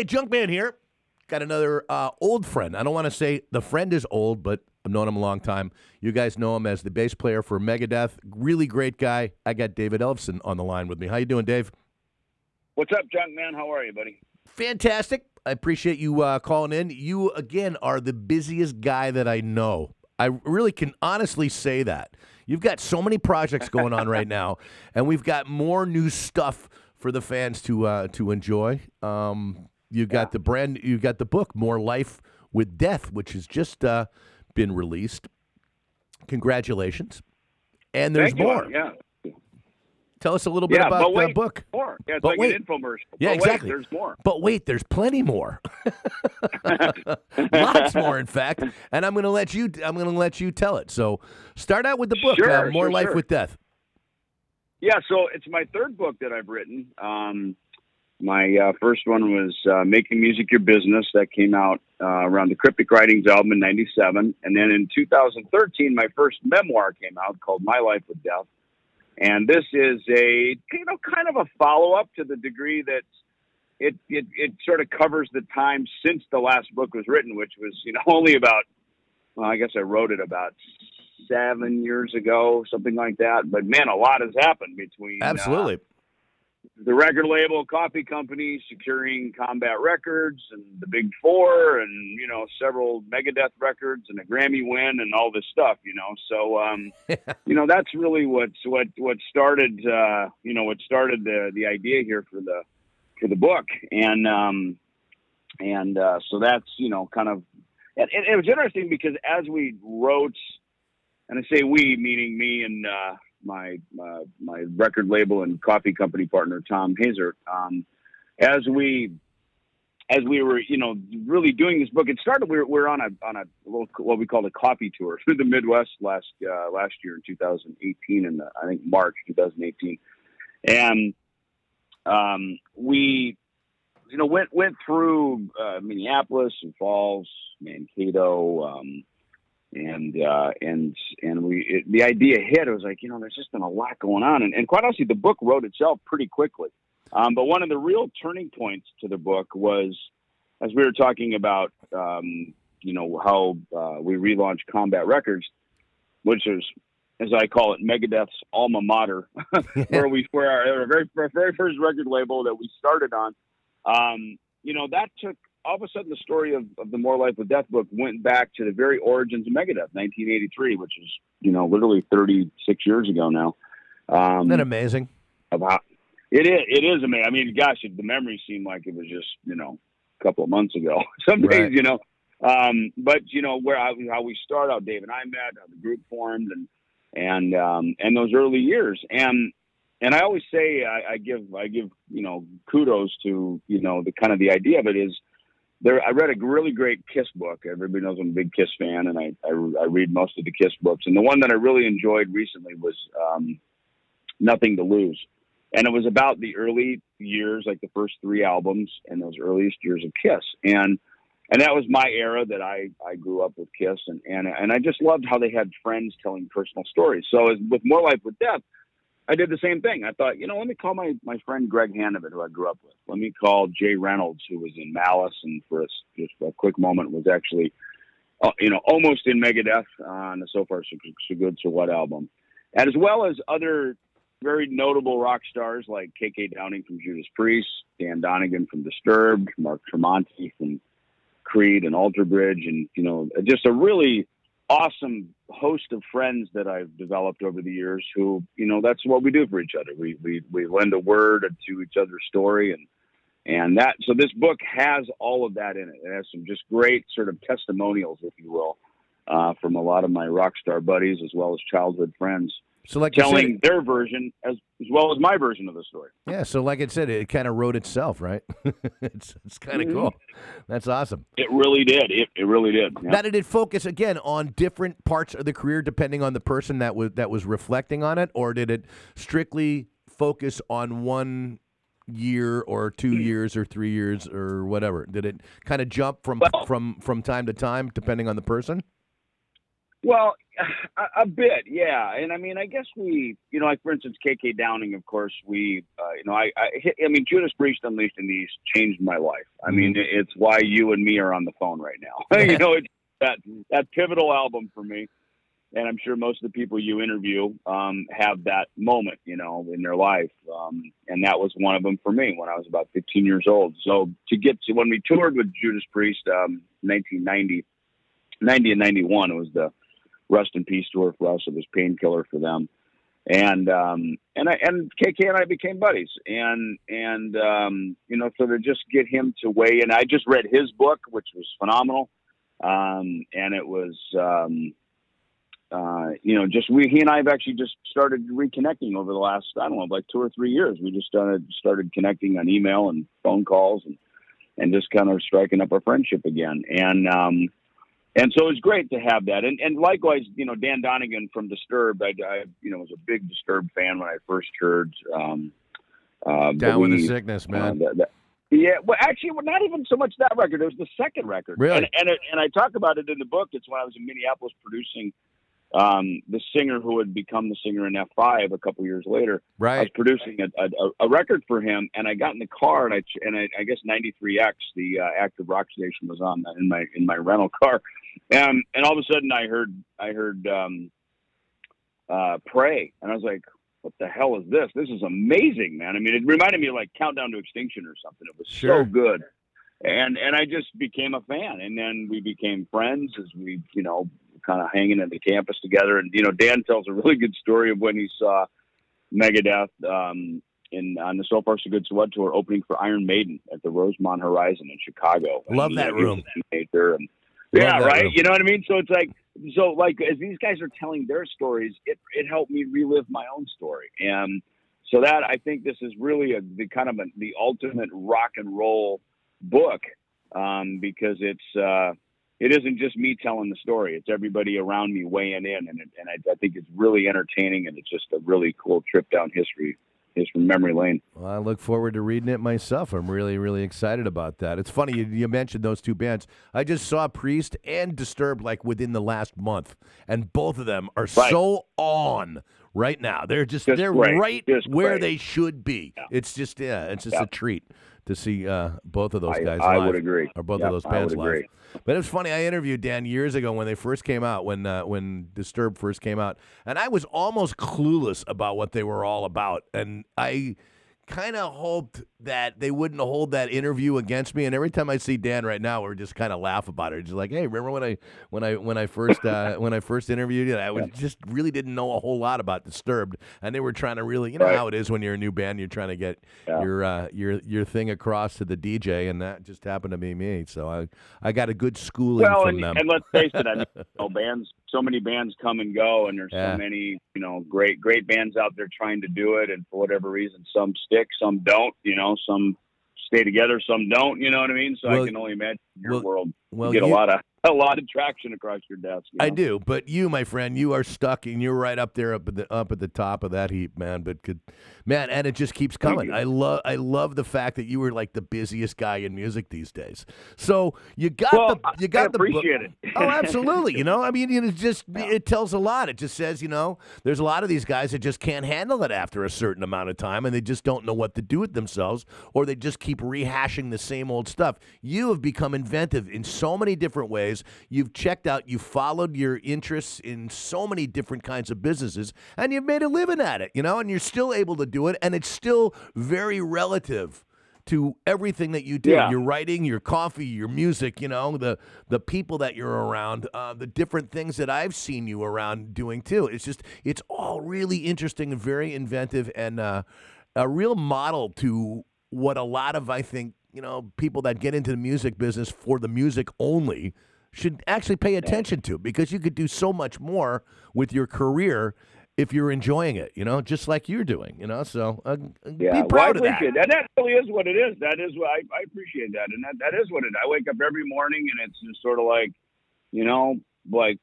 Hey, Junkman here. Got another uh, old friend. I don't want to say the friend is old, but I've known him a long time. You guys know him as the bass player for Megadeth. Really great guy. I got David Ellefson on the line with me. How you doing, Dave? What's up, Junkman? How are you, buddy? Fantastic. I appreciate you uh, calling in. You again are the busiest guy that I know. I really can honestly say that. You've got so many projects going on right now, and we've got more new stuff for the fans to uh, to enjoy. Um, you got Yeah. the brand. You got the book, More Life with Death, which has just uh, been released. Congratulations! And there's Thank you. more. Yeah. Tell us a little bit Yeah, about the book. More. Yeah, But like wait. Yeah, But exactly. Wait, there's more. But wait, there's plenty more. Lots more, in fact. And I'm going to let you. I'm going to let you tell it. So, start out with the book, Sure, uh, More sure, Life sure. with Death. Yeah, so it's my third book that I've written. Um, my uh, first one was uh, Making Music Your Business. That came out uh, around the Cryptic Writings album in 97. And then in 2013, my first memoir came out called My Life with Death. And this is a, you know, kind of a follow up to the degree that it, it, it sort of covers the time since the last book was written, which was, you know, only about, well, I guess I wrote it about seven years ago, something like that. But man, a lot has happened between uh, Absolutely. The record label, coffee company, securing Combat Records, and the Big Four, and you know several Megadeth records, and a Grammy win, and all this stuff. You know, so um, you know that's really what's what what started. Uh, you know, what started the the idea here for the for the book, and um, and uh, so that's you know kind of. And it, it was interesting because as we wrote, and I say we, meaning me and uh, my uh, my record label and coffee company partner Tom Hazaert. Um, as we as we were, you know, really doing this book, it started. We were, we were on a on a little, what we called a coffee tour through the Midwest last uh, last year in 2018, in the, I think March 2018, and um, we, you know, went went through uh, Minneapolis and Falls, Mankato. Um, and uh, and and we it, the idea hit. It was like you know, there's just been a lot going on, and, and quite honestly, the book wrote itself pretty quickly. Um, but one of the real turning points to the book was as we were talking about, um, you know, how uh, we relaunched Combat Records, which is, as I call it, Megadeth's alma mater, where we where our, our very our very first record label that we started on. Um, you know, that took all of a sudden the story of, of the More Life with Death book went back to the very origins of Megadeth, 1983, which is you know literally 36 years ago now. Um, Isn't that amazing? how it is. It is amazing. I mean, gosh, the memories seem like it was just you know a couple of months ago. Some days, Right. you know. Um, but you know where I, how we start out, Dave and I met, how the group formed, and and um, and those early years, and and I always say I, I give I give you know kudos to you know the kind of the idea of it is there. I read a really great Kiss book. Everybody knows I'm a big Kiss fan, and I I, I read most of the Kiss books, and the one that I really enjoyed recently was um, Nothing to Lose and it was about the early years, like the first three albums and those earliest years of Kiss, and and that was my era that I I grew up with Kiss, and and and I just loved how they had friends telling personal stories. So as with More Life with Death, I did the same thing. I thought, you know, let me call my my friend Greg Hanovan, who I grew up with. Let me call Jay Reynolds, who was in Malice, and for a, just a quick moment was actually, uh, you know, almost in Megadeth on the So Far So, so Good So What album, and as well as other very notable rock stars like KK Downing from Judas Priest, Dan Donegan from Disturbed, Mark Tremonti from Creed and Alter Bridge, and you know, just a really awesome host of friends that I've developed over the years. Who, you know, that's what we do for each other. We we we lend a word to each other's story, and and that. So this book has all of that in it. It has some just great sort of testimonials, if you will, uh, from a lot of my rock star buddies as well as childhood friends So, like telling said, their version as as well as my version of the story. yeah. So, like I said, it kind of wrote itself, right? it's it's kind of Mhm. cool. That's awesome. It really did. It, it really did. Yeah. Now, did it focus again on different parts of the career depending on the person that was that was reflecting on it, or did it strictly focus on one year or two Hmm. years or three years or whatever? Did it kind of jump from Well- from from time to time depending on the person? Well, a, a, bit, yeah. And I mean, I guess we, you know, like for instance, KK Downing, of course, we, uh, you know, I, I, I mean, Judas Priest Unleashed in the East changed my life. I mm-hmm. mean, it's why you and me are on the phone right now. you know, it's that that pivotal album for me, and I'm sure most of the people you interview um, have that moment, you know, in their life, um, and that was one of them for me when I was about 15 years old. So to get to when we toured with Judas Priest, um, 1990, 90 and 91, it was the Rust in Peace tour for us. It was Painkiller for them, and um, and I and KK and I became buddies, and and um, you know, so to just get him to weigh in, I just read his book, which was phenomenal, um, and it was. Um, uh, you know, just we, he and I have actually just started reconnecting over the last, I don't know, like two or three years. We just started, started connecting on email and phone calls and, and just kind of striking up our friendship again. And, um, and so it was great to have that. And and likewise, you know, Dan Donegan from Disturbed, I, I you know was a big Disturbed fan when I first heard. Um, uh, Down with the sickness, uh, man. Yeah, well, actually, well, not even so much that record. It was the second record. Really? And and, it, and I talk about it in the book. It's when I was in Minneapolis producing um, the singer who would become the singer in F5 a couple years later. Right. I was producing a, a, a, record for him, and I got in the car, and I and I, I guess 93X, the uh, active rock station, was on in my in my rental car, and and all of a sudden I heard I heard um, uh, "Pray," and I was like, "What the hell is this? This is amazing, man!" I mean, it reminded me of like "Countdown to Extinction" or something. It was sure. so good and and I just became a fan, and then we became friends as we, you know, kind of hanging at the campus together. And you know, Dan tells a really good story of when he saw Megadeth um, in on the So Far So Good So What tour, opening for Iron Maiden at the Rosemont Horizon in Chicago. Love that room. And, yeah, right. Room. You know what I mean? So it's like, so like as these guys are telling their stories, it it helped me relive my own story, and so that I think this is really a the kind of a, the ultimate rock and roll book um, because it's. Uh, it isn't just me telling the story. It's everybody around me weighing in, and it, and I, I, think it's really entertaining, and it's just a really cool trip down history, history memory lane. Well, I look forward to reading it myself. I'm really, really excited about that. It's funny you, you mentioned those two bands. I just saw Priest and Disturbed like within the last month, and both of them are right. so on right now. They're just, just they're great. right just where great. they should be. Yeah. It's just yeah, it's just yeah. a treat to see uh, both of those guys. I, I would agree. Or both yep, of those bands live. Agree. But it was funny. I interviewed Dan years ago when they first came out, when uh, when Disturbed first came out, and I was almost clueless about what they were all about, and I kind of hoped that they wouldn't hold that interview against me. And every time I see Dan right now, we're just kind of laugh about it. Just like, hey, remember when I when I when I first uh, when I first interviewed you? I was, yeah. just really didn't know a whole lot about Disturbed, and they were trying to really, you know, right. how it is when you're a new band, you're trying to get yeah. your uh, your your thing across to the DJ, and that just happened to be me. So I I got a good schooling well, from and, them. and let's face it, I mean, you know, bands, so many bands come and go, and there's yeah. so many, you know, great great bands out there trying to do it, and for whatever reason, some stick, some don't. You know, some stay together, some don't. You know what I mean? So well, I can only imagine your well, world well, you get you, a lot of a lot of traction across your desk. You know? I do, but you, my friend, you are stuck, and you're right up there, up at the up at the top of that heap, man. But could, man, and it just keeps coming. I love, I love the fact that you were like the busiest guy in music these days. So you got well, the, you got I appreciate the, it. oh, absolutely. You know, I mean, it just yeah. it tells a lot. It just says, you know, there's a lot of these guys that just can't handle it after a certain amount of time, and they just don't know what to do with themselves, or they just keep rehashing the same old stuff. You have become inventive in so many different ways. You've checked out, you followed your interests in so many different kinds of businesses, and you've made a living at it, you know, and you're still able to do it, and it's still very relative to everything that you do. Yeah. your writing your coffee your music you know the the people that you're around uh, the different things that i've seen you around doing too. It's just it's all really interesting and very inventive and uh, a real model to what a lot of i think you know people that get into the music business for the music only should actually pay attention to because you could do so much more with your career if you're enjoying it, you know, just like you're doing, you know. So uh, yeah, be proud well, of that. And that really is what it is. That is what I, I appreciate that, and that that is what it. I wake up every morning, and it's just sort of like, you know, like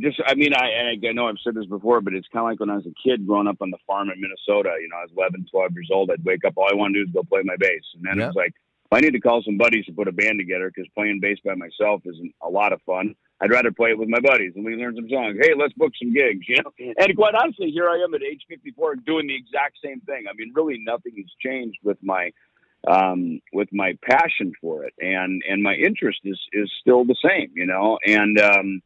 just I mean I I know I've said this before, but it's kind of like when I was a kid growing up on the farm in Minnesota. You know, I was 11, 12 years old. I'd wake up, all I want to do is go play my bass, and then yep. it was like I need to call some buddies to put a band together because playing bass by myself isn't a lot of fun. I'd rather play it with my buddies and we learn some songs. Hey, let's book some gigs, you know. And quite honestly, here I am at age 54 doing the exact same thing. I mean, really nothing has changed with my um, with my passion for it, and and my interest is is still the same, you know. And um,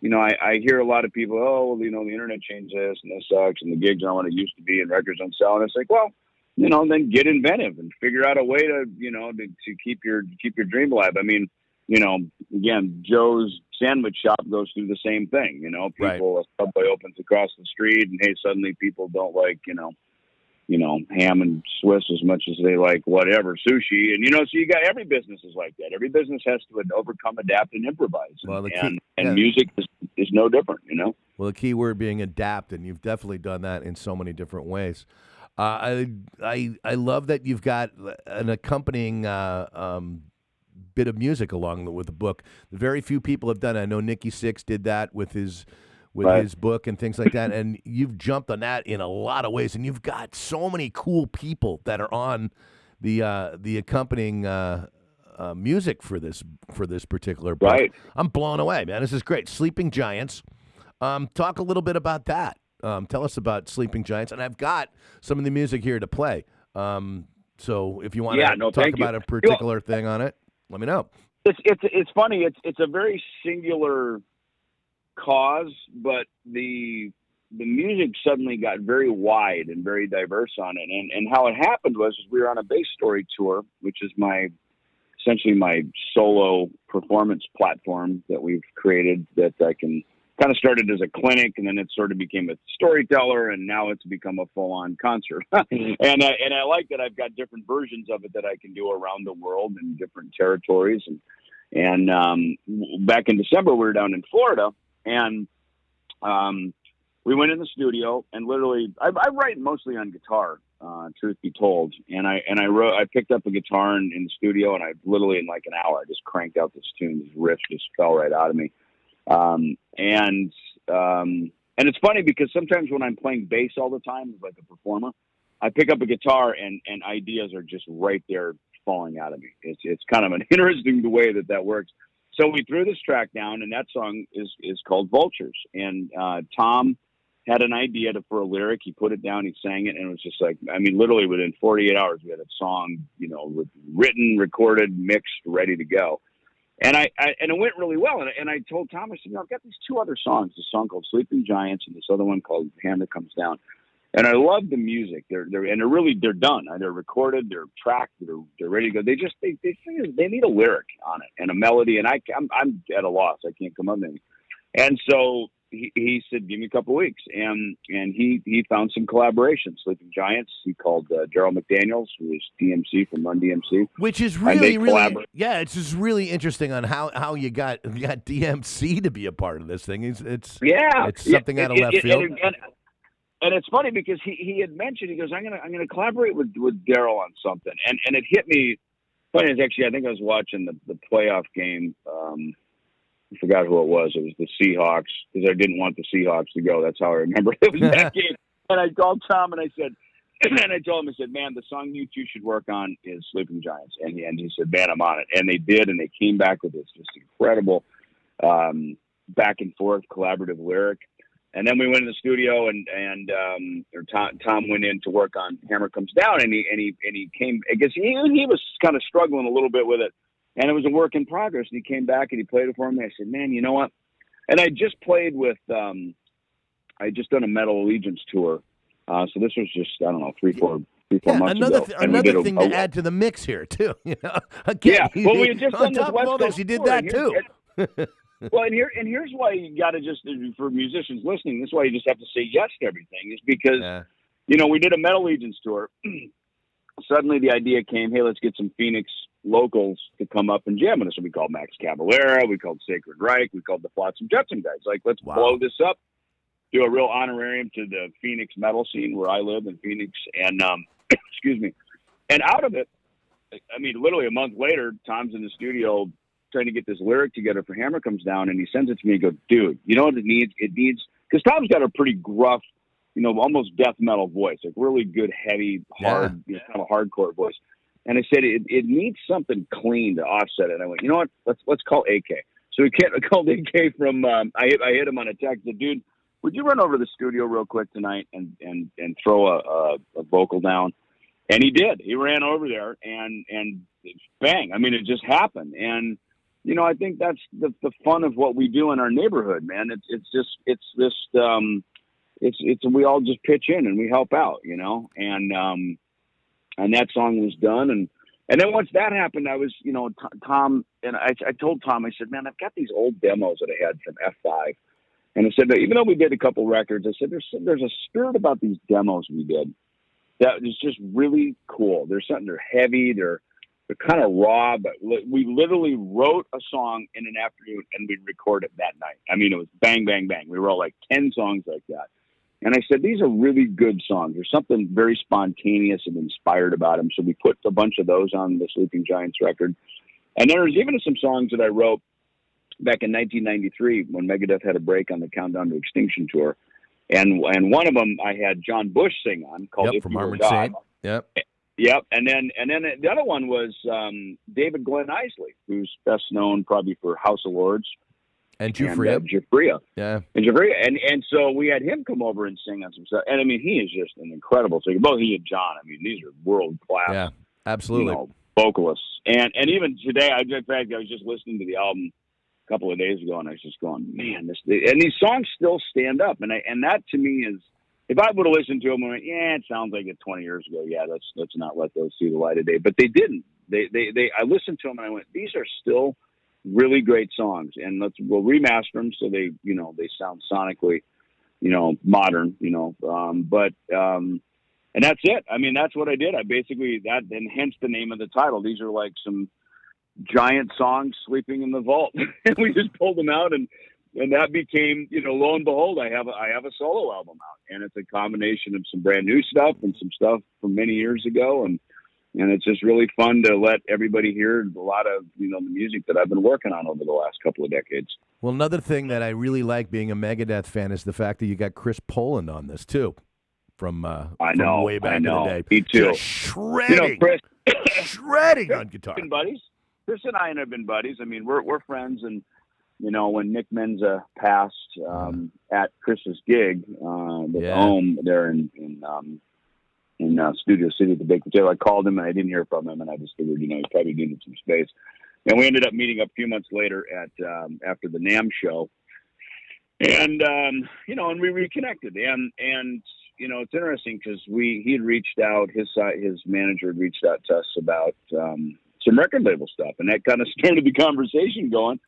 you know, I, I hear a lot of people, oh, well, you know, the internet changed this and this sucks, and the gigs aren't what it used to be, and records don't sell. And it's like, well, you know, then get inventive and figure out a way to, you know, to, to keep your keep your dream alive. I mean, you know, again, Joe's sandwich shop goes through the same thing. You know, people right. a subway opens across the street, and hey, suddenly people don't like, you know, you know, ham and Swiss as much as they like whatever sushi. And you know, so you got every business is like that. Every business has to overcome, adapt, and improvise. Well, the key, and, and yeah. music is, is no different. You know. Well, the key word being adapt, and you've definitely done that in so many different ways. Uh, I I I love that you've got an accompanying uh, um, bit of music along with the book. Very few people have done. It. I know Nikki Sixx did that with his with right. his book and things like that. and you've jumped on that in a lot of ways, and you've got so many cool people that are on the uh, the accompanying uh, uh, music for this for this particular book. Right. I'm blown away, man. This is great. Sleeping Giants. Um, talk a little bit about that. Um, tell us about Sleeping Giants, and I've got some of the music here to play. Um, so if you want yeah, to no, talk about you. a particular thing on it, let me know. It's it's it's funny. It's it's a very singular cause, but the the music suddenly got very wide and very diverse on it. And and how it happened was we were on a bass story tour, which is my essentially my solo performance platform that we've created that I can kind of started as a clinic and then it sort of became a storyteller and now it's become a full on concert. and I, and I like that I've got different versions of it that I can do around the world in different territories and and um, back in December we were down in Florida and um, we went in the studio and literally, I, I write mostly on guitar, uh, truth be told. And I and I wrote, I picked up a guitar in, in the studio and I literally in like an hour, I just cranked out this tune. This riff just fell right out of me. Um, and um, and it's funny because sometimes when I'm playing bass all the time, like a performer, I pick up a guitar and and ideas are just right there falling out of me. It's it's kind of an interesting the way that that works. So we threw this track down, and that song is is called Vultures. And uh, Tom had an idea to, for a lyric. He put it down, he sang it, and it was just like I mean, literally within 48 hours, we had a song, you know, written, recorded, mixed, ready to go. And I, I and it went really well. And, and I told I said, you know, I've got these two other songs, this song called Sleeping Giants and this other one called Hammer Comes Down and I love the music. They're they're and they're really they're done. They're recorded. They're tracked. They're they're ready to go. They just they they they need a lyric on it and a melody. And I I'm I'm at a loss. I can't come up with anything. And so he, he said, "Give me a couple of weeks," and and he he found some collaborations. Sleeping Giants. He called uh, McDaniels, who is DMC from Run DMC, which is really really yeah. It's just really interesting on how how you got you got DMC to be a part of this thing. It's it's yeah, it's something yeah, out of left it, field. And, and, and it's funny because he, he had mentioned he goes I'm gonna I'm gonna collaborate with with Darryl on something and and it hit me funny is actually I think I was watching the the playoff game um I forgot who it was. It was the Seahawks because I didn't want the Seahawks to go. That's how I remember it. Was that game. And I called Tom and I said and I told him I said man the song you two should work on is Sleeping Giants. And he, and he said man I'm on it. And they did and they came back with this just incredible um back and forth collaborative lyric. And then we went in the studio and and um, or Tom, Tom went in to work on Hammer Comes Down, and he and he and he came. I guess he he was kind of struggling a little bit with it, and it was a work in progress. And he came back and he played it for me. I said, "Man, you know what?" And I just played with. Um, I just done a Metal Allegiance tour, uh, so this was just I don't know three four three four yeah, months another ago. Th- another thing a, to a, add to the mix here too. You know, again, yeah. Well, we had just done this West Coast you did that too. well, and here and here's why you got to just for musicians listening. This is why you just have to say yes to everything. Is because yeah. you know we did a Metal Allegiance tour. Suddenly the idea came, hey, let's get some Phoenix locals to come up and jam with us. So we called Max Cavalera, we called Sacred Reich, we called the Flotsam Jetsam guys. Like, let's wow. blow this up, do a real honorarium to the Phoenix metal scene where I live in Phoenix, and um, excuse me. And out of it, I mean, literally a month later, Tom's in the studio trying to get this lyric together for Hammer Comes Down, and he sends it to me and goes, dude, you know what it needs? It needs, because Tom's got a pretty gruff, you know, almost death metal voice, like really good, heavy, hard, yeah. you know, kind of hardcore voice. And I said, it, it needs something clean to offset it. And I went, you know what? Let's, let's call AK. So we can't called AK from. Um, I hit I hit him on a text. Said, dude, would you run over to the studio real quick tonight and and and throw a, a, a vocal down? And he did. He ran over there and and bang. I mean, it just happened. And you know, I think that's the the fun of what we do in our neighborhood, man. It's it's just it's this um, it's it's we all just pitch in and we help out, you know. And um, and that song was done and and then once that happened, I was, you know, Tom, and I, I told Tom, I said, man, I've got these old demos that I had from F5. And I said, even though we did a couple records, I said, there's, there's a spirit about these demos we did that is just really cool. they're something, they're heavy, they're, they're kind of raw, but we literally wrote a song in an afternoon and we recorded that night. I mean, it was bang, bang, bang. We wrote like 10 songs like that. And I said, these are really good songs. There's something very spontaneous and inspired about them. So we put a bunch of those on the Sleeping Giants record. And there was even some songs that I wrote back in 1993 when Megadeth had a break on the Countdown to Extinction tour. And and one of them I had John Bush sing on called yep, If from Armored. Saint. Yep. Yep, and then and then the other one was um, David Glenn Eisley, who's best known probably for House of Lords and Giuffria. And, uh, Giuffria. Yeah. And Giuffria. And, and so we had him come over and sing on some stuff. And I mean, he is just an incredible singer. Both he and John, I mean, these are world class Yeah, absolutely. you know, vocalists. And and even today, I in fact, I was just listening to the album a couple of days ago, and I was just going, man, this. And these songs still stand up, and I and that to me is, if I would have listened to them, I went, yeah, it sounds like it 20 years ago. Yeah, let's let's not let those see the light of day. But they didn't. They they they. I listened to them, and I went, these are still really great songs, and let's we'll remaster them so they you know they sound sonically, you know, modern. You know, um, but. um and that's it. I mean, that's what I did. I basically that, and hence the name of the title. These are like some giant songs sleeping in the vault, and we just pulled them out, and and that became, you know, lo and behold, I have a, I have a solo album out, and it's a combination of some brand new stuff and some stuff from many years ago, and and it's just really fun to let everybody hear a lot of you know the music that I've been working on over the last couple of decades. Well, another thing that I really like being a Megadeth fan is the fact that you got Chris Poland on this too from uh, I from know, way back I know. in the day. Me too. Just shredding, You know, Chris, shredding on guitar. been buddies. Chris and I have been buddies. I mean, we're we're friends, and you know, when Nick Menza passed um, at Chris's gig uh, with Yeah. Ohm there in in um, in uh, Studio City at the Baked Potato, I called him and I didn't hear from him, and I just figured, you know, he probably needed some space. And we ended up meeting up a few months later at um, after the NAMM show, and um, you know, and we reconnected, and and you know, it's interesting because we he had reached out, his his manager had reached out to us about um, some record label stuff, and that kind of started the conversation going.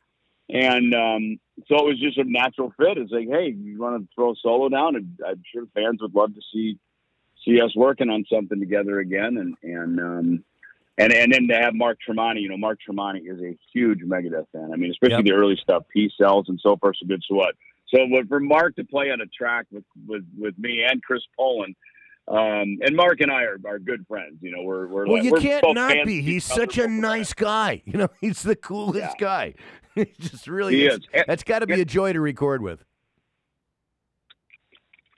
And um, so it was just a natural fit. It's like, hey, you want to throw a solo down? And I'm sure fans would love to see see us working on something together again. And and um, and and then to have Mark Tremonti, you know, Mark Tremonti is a huge Megadeth fan. I mean, especially Yep. the early stuff, Peace Sells and So Far So Good So What. So but for Mark to play on a track with with, with me and Chris Poland. Um, and Mark and I are, are good friends. You know, we're we're Well, like, you we're can't not be. He's such a nice guy. You know, he's the coolest Yeah. guy. he just really He is. That's got to be a joy to record with.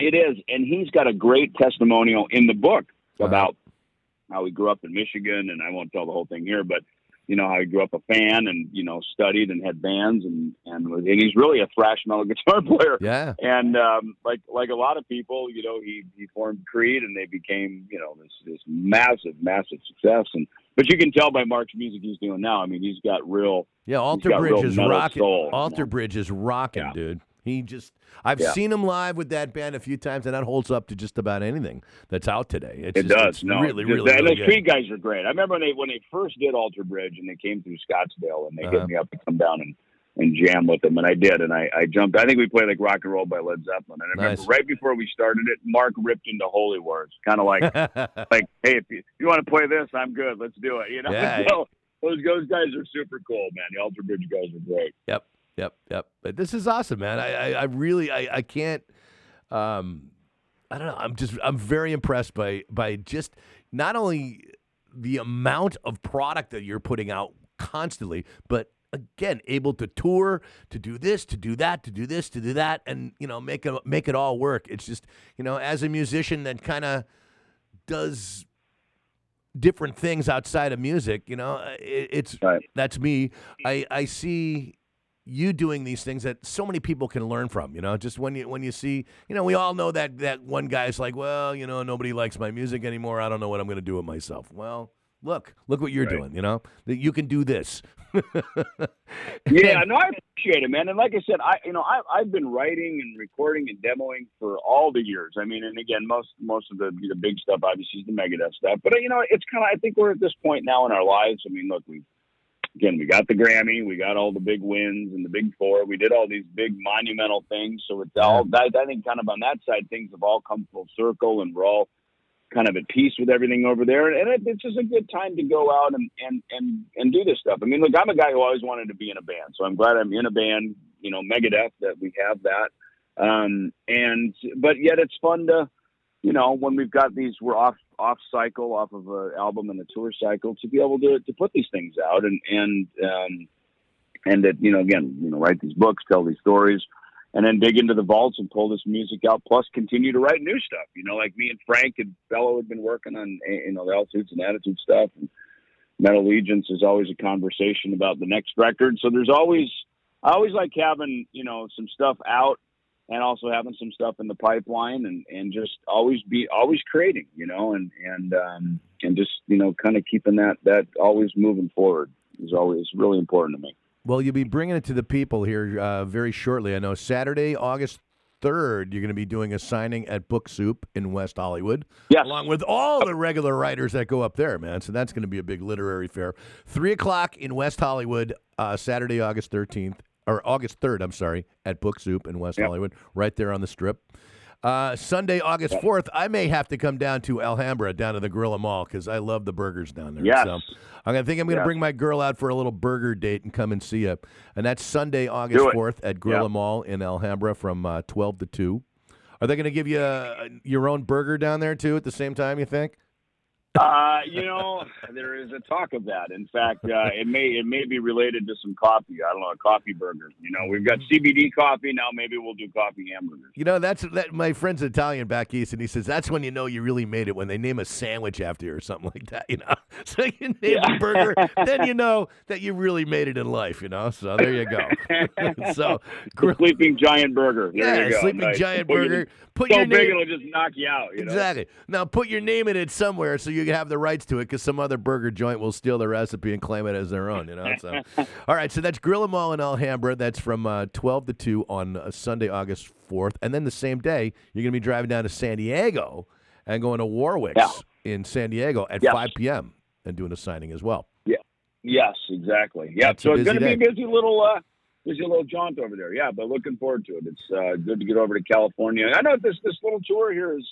It is, and he's got a great testimonial in the book about how he grew up in Michigan, and I won't tell the whole thing here, but you know how he grew up a fan and you know studied and had bands and and was, and he's really a thrash metal guitar player. Yeah. And um, like like a lot of people, you know, he he formed Creed, and they became you know this this massive massive success. And but you can tell by Mark's music he's doing now. I mean, he's got real Yeah, Alter Bridge is rocking. Alter? Bridge is rocking, dude. He just I've Yeah. seen him live with that band a few times and that holds up to just about anything that's out today. It's It just, does. No, really, really, and really those good. Creed guys are great. I remember when they when they first did Alter Bridge and they came through Scottsdale and they Uh-huh. hit me up to come down and and jam with them, and I did, and I, I jumped. I think we played like Rock and Roll by Led Zeppelin, and I remember right before we started it, Mark ripped into Holy Wars, kind of like like, hey, if you, if you want to play this, I'm good. Let's do it. You know, Yeah. so those those guys are super cool, man. The Alter Bridge guys are great. Yep, yep, yep. But this is awesome, man. I, I, I really, I, I can't. Um, I don't know. I'm just, I'm very impressed by, by just not only the amount of product that you're putting out constantly, but again, able to tour, to do this, to do that, to do this, to do that, and you know, make it, make it all work. It's just, you know, as a musician that kind of does different things outside of music, you know, it, it's Right. that's me. I I see you doing these things that so many people can learn from. You know, just when you when you see, you know, we all know that that one guy's like, well, you know, nobody likes my music anymore. I don't know what I'm going to do with myself. Well, look, look what you're Right. doing. You know, that you can do this. Yeah, no, I appreciate it, man. And like I said, I you know I I've been writing and recording and demoing for all the years. I mean, and again, most most of the the big stuff obviously is the Megadeth stuff, but you know, it's kind of I think we're at this point now in our lives. I mean, look, we again we got the Grammy, we got all the big wins and the big four. We did all these big monumental things, so it's all I, I think kind of on that side things have all come full circle, and we're all kind of at peace with everything over there. And it, it's just a good time to go out and, and, and, and do this stuff. I mean, look, I'm a guy who always wanted to be in a band. So I'm glad I'm in a band, you know, Megadeth, that we have that. Um, and, but yet it's fun to, you know, when we've got these, we're off, off cycle, off of an album and a tour cycle to be able to, to put these things out and, and, um, and that, you know, again, you know, write these books, tell these stories, and then dig into the vaults and pull this music out. Plus, continue to write new stuff. You know, like me and Frank and Bello had been working on eh, you know the altitudes and attitude stuff. And Metal Allegiance is always a conversation about the next record. So there's always I always like having you know some stuff out and also having some stuff in the pipeline and and just always be always creating. You know, and and um, and just you know kind of keeping that that always moving forward is always really important to me. Well, you'll be bringing it to the people here uh, very shortly. I know Saturday, August 3rd, you're going to be doing a signing at Book Soup in West Hollywood, Yes. along with all the regular writers that go up there, man. So that's going to be a big literary fair. 3 o'clock in West Hollywood, uh, Saturday, August 13th, or August 3rd, I'm sorry, at Book Soup in West Yep. Hollywood, right there on the strip. Uh, Sunday, August 4th, I may have to come down to Alhambra, down to the Gorilla Mall, because I love the burgers down there. Yes. So I'm gonna think I'm gonna Yes. bring my girl out for a little burger date and come and see you. And that's Sunday, August 4th at Gorilla Yeah. Mall in Alhambra from uh, 12 to 2. Are they gonna give you uh, your own burger down there too at the same time? You think? Uh, you know, there is a talk of that. In fact, uh, it may it may be related to some coffee. I don't know, a coffee burger. You know, we've got CBD coffee now. Maybe we'll do coffee hamburgers. You know, that's that. My friend's Italian back east, and he says that's when you know you really made it when they name a sandwich after you or something like that. You know, so you name Yeah. a burger, then you know that you really made it in life. You know, so there you go. so, The sleeping giant burger. There yeah, you go. sleeping Nice. giant Put your- burger. Put So your big name. it'll just knock you out. You know? Exactly. Now put your name in it somewhere so you can have the rights to it because some other burger joint will steal the recipe and claim it as their own. You know. So, all right. So that's Gorilla Mall in Alhambra. That's from uh, twelve to two on uh, Sunday, August fourth, and then the same day you're going to be driving down to San Diego and going to Warwick's Yeah. in San Diego at Yes. five p.m. and doing a signing as well. Yeah. Yes, exactly. Yeah. That's So it's going to be a busy little uh, busy little jaunt over there. Yeah, but looking forward to it. It's uh, good to get over to California. I know this this little tour here is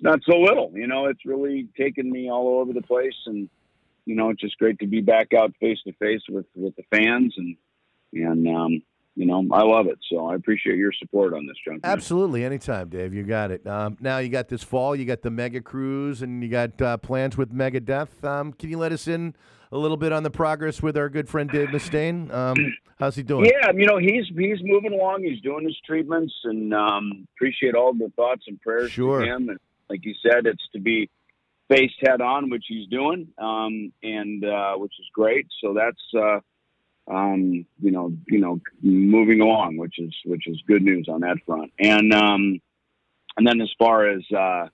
not so little. You know, it's really taken me all over the place, and you know, it's just great to be back out face to face with with the fans, and and um, you know, I love it. So I appreciate your support on this, John. Absolutely, anytime, Dave. You got it. Um, now you got this fall. You got the Mega Cruise, and you got uh, plans with Megadeth. Um, can you let us in a little bit on the progress with our good friend Dave Mustaine? Um, how's he doing? Yeah, you know, he's he's moving along. He's doing his treatments, and um, appreciate all the thoughts and prayers Sure. him. And like you said, it's to be faced head on, which he's doing, um, and uh, which is great. So that's uh, um, you know, you know, moving along, which is which is good news on that front. And um, and then as far as uh,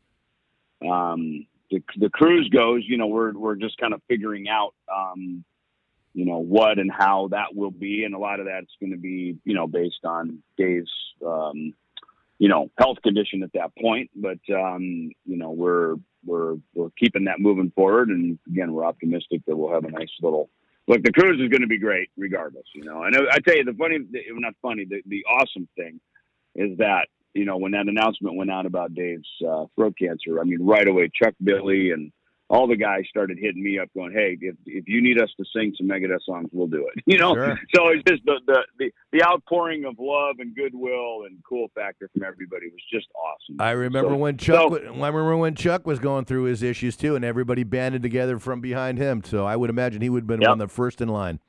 um, the the cruise goes, you know, we're we're just kind of figuring out. Um, you know what and how that will be, and a lot of that's going to be you know based on Dave's um, you know health condition at that point. But um, you know we're we're we're keeping that moving forward, and again we're optimistic that we'll have a nice little. Look, the cruise is going to be great, regardless. You know, and I, tell you the funny, not funny, the the awesome thing is that you know when that announcement went out about Dave's uh, throat cancer, I mean right away Chuck Billy and all the guys started hitting me up going, "Hey, if if you need us to sing some Megadeth songs, we'll do it." You know, Sure. so it's just the, the the the outpouring of love and goodwill and cool factor from everybody was just awesome. I remember So- when Chuck. so- I remember when Chuck was going through his issues too, and everybody banded together from behind him. So I would imagine he would have been Yep. one of the first in line.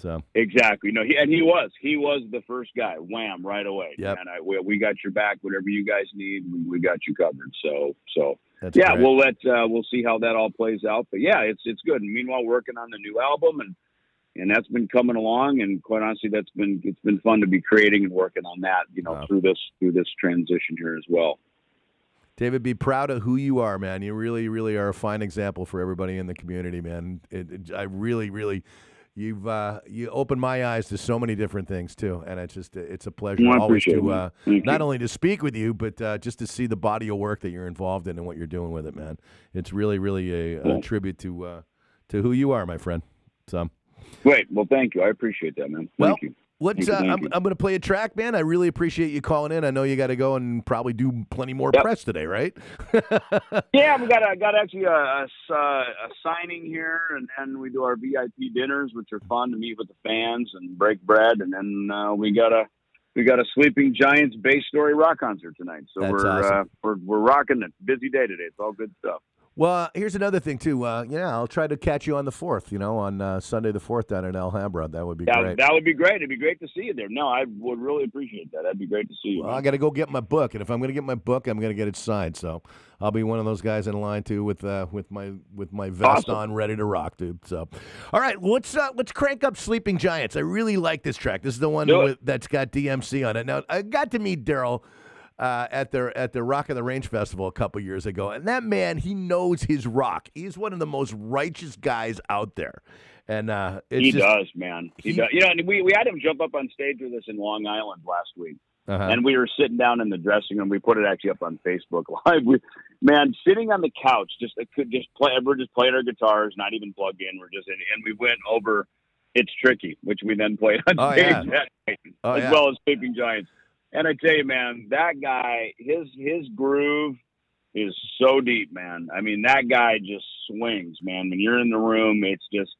So Exactly. No, he and he was. He was the first guy. Wham! Right away. Yeah, And I we, we got your back. Whatever you guys need, we, we got you covered. So so that's yeah, great. we'll let uh, we'll see how that all plays out. But yeah, it's it's good. And meanwhile, working on the new album and and that's been coming along. And quite honestly, that's been it's been fun to be creating and working on that. You know, Wow. through this through this transition here as well. David, be proud of who you are, man. You really, really are a fine example for everybody in the community, man. It, it- I really, really, you've uh, you opened my eyes to so many different things too, and it's just it's a pleasure Well, always to uh. Not only to speak with you, but uh, just to see the body of work that you're involved in and what you're doing with it, man. It's really, really a, a tribute to uh, to who you are, my friend. So. Great. Well, thank you. I appreciate that, man. Thank Well, you. Let's. Uh, I'm. I'm going to play a track, man. I really appreciate you calling in. I know you got to go and probably do plenty more Yep. press today, right? Yeah, we got a, got actually a, a, uh, a signing here, and then we do our VIP dinners, which are fun to meet with the fans and break bread, and then uh, we got a we got a Sleeping Giants bass story rock concert tonight. So That's we're awesome. uh, we're we're rocking it. Busy day today. It's all good stuff. Well, here's another thing too. Uh, yeah, I'll try to catch you on the fourth. You know, on uh, Sunday the fourth down in Alhambra. That would be That, great. that would be great. It'd be great to see you there. No, I would really appreciate that. That'd be great to see you. Well. I got to go get my book, and if I'm going to get my book, I'm going to get it signed. So I'll be one of those guys in line too, with uh, with my with my vest Awesome. on, ready to rock, dude. So, all right, let's uh, let's crank up Sleeping Giants. I really like this track. This is the one with, that's got DMC on it. Now, I got to meet Daryl. Uh, at the at the Rock on the Range festival a couple years ago, and that man he knows his rock. He's one of the most righteous guys out there, and uh, it's he just, does, man. He, he- does. You know, and we we had him jump up on stage with us in Long Island last week. Uh-huh. and we were sitting down in the dressing room. We put it actually up on Facebook Live. We, man, sitting on the couch, just could just play. We're just playing our guitars, not even plugged in. We're just in, and we went over. It's tricky, which we then played on Oh, stage yeah. that night, Oh, as yeah. well as Sleeping Giants. And I tell you, man, that guy, his his groove is so deep, man. I mean, that guy just swings, man. When you're in the room, it's just.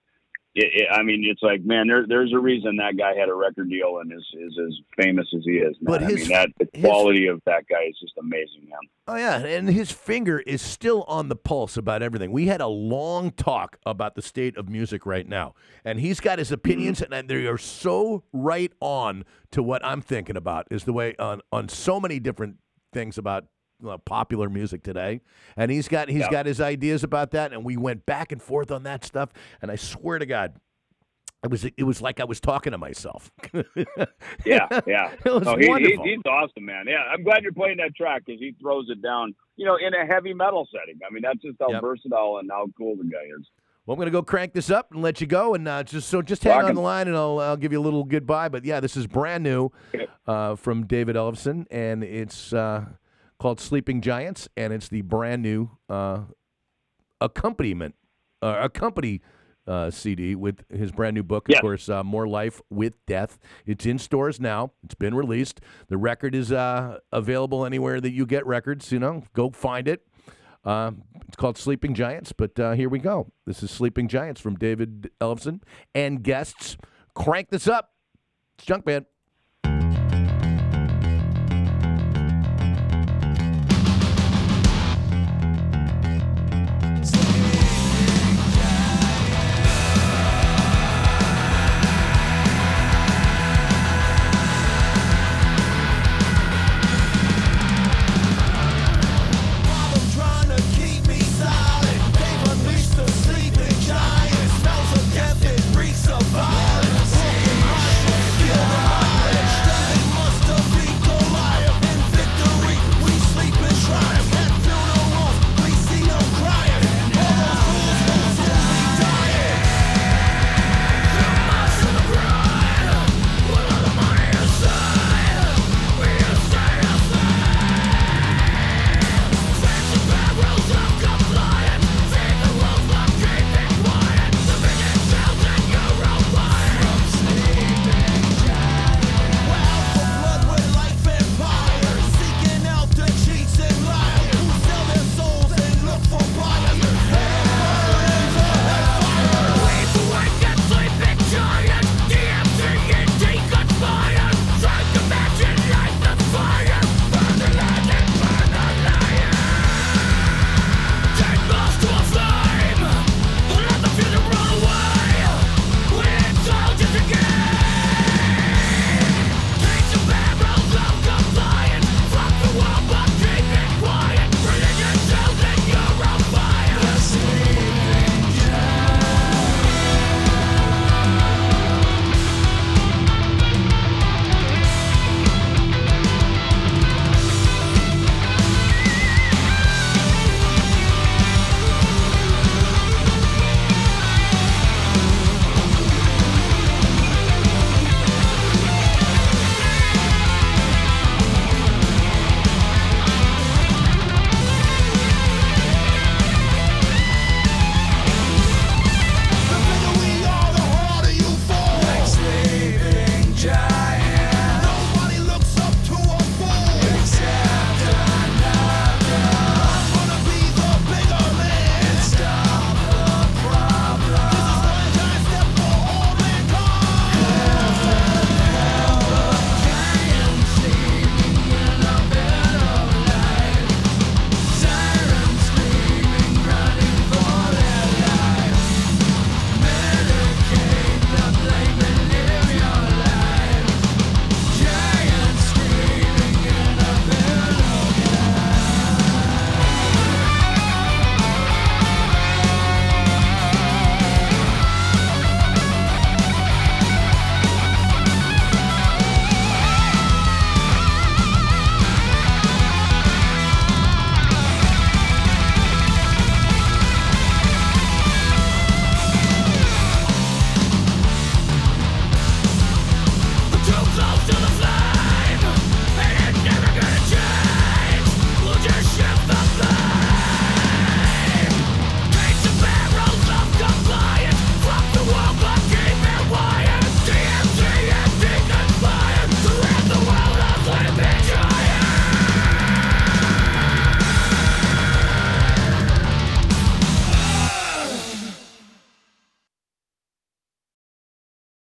It, it, I mean, it's like, man, there, there's a reason that guy had a record deal and is, is as famous as he is. Man. But I mean, that the his- quality of that guy is just amazing, man. Oh yeah, and his finger is still on the pulse about everything. We had a long talk about the state of music right now, and he's got his opinions, mm-hmm. and they are so right on to what I'm thinking about. Is the way on on so many different things about popular music today, and he's got he's Yeah. got his ideas about that, and we went back and forth on that stuff, and I swear to God. It was it was like I was talking to myself. Yeah, yeah. Oh, he, he, he's awesome, man. Yeah, I'm glad you're playing that track because he throws it down, you know, in a heavy metal setting. I mean, that's just how Yep. versatile and how cool the guy is. Well, I'm going to go crank this up and let you go, and uh, just so just hang on the line, and I'll I'll give you a little goodbye. But yeah, this is brand new uh, from David Ellefson, and it's uh, called Sleeping Giants, and it's the brand new uh, accompaniment, uh, accompany uh, CD with his brand new book, of Yeah. course, uh, More Life with Death. It's in stores now. It's been released. The record is uh, available anywhere that you get records. You know, go find it. Um, it's called Sleeping Giants, but uh, here we go. This is Sleeping Giants from David Ellefson and guests. Crank this up. It's Junkman.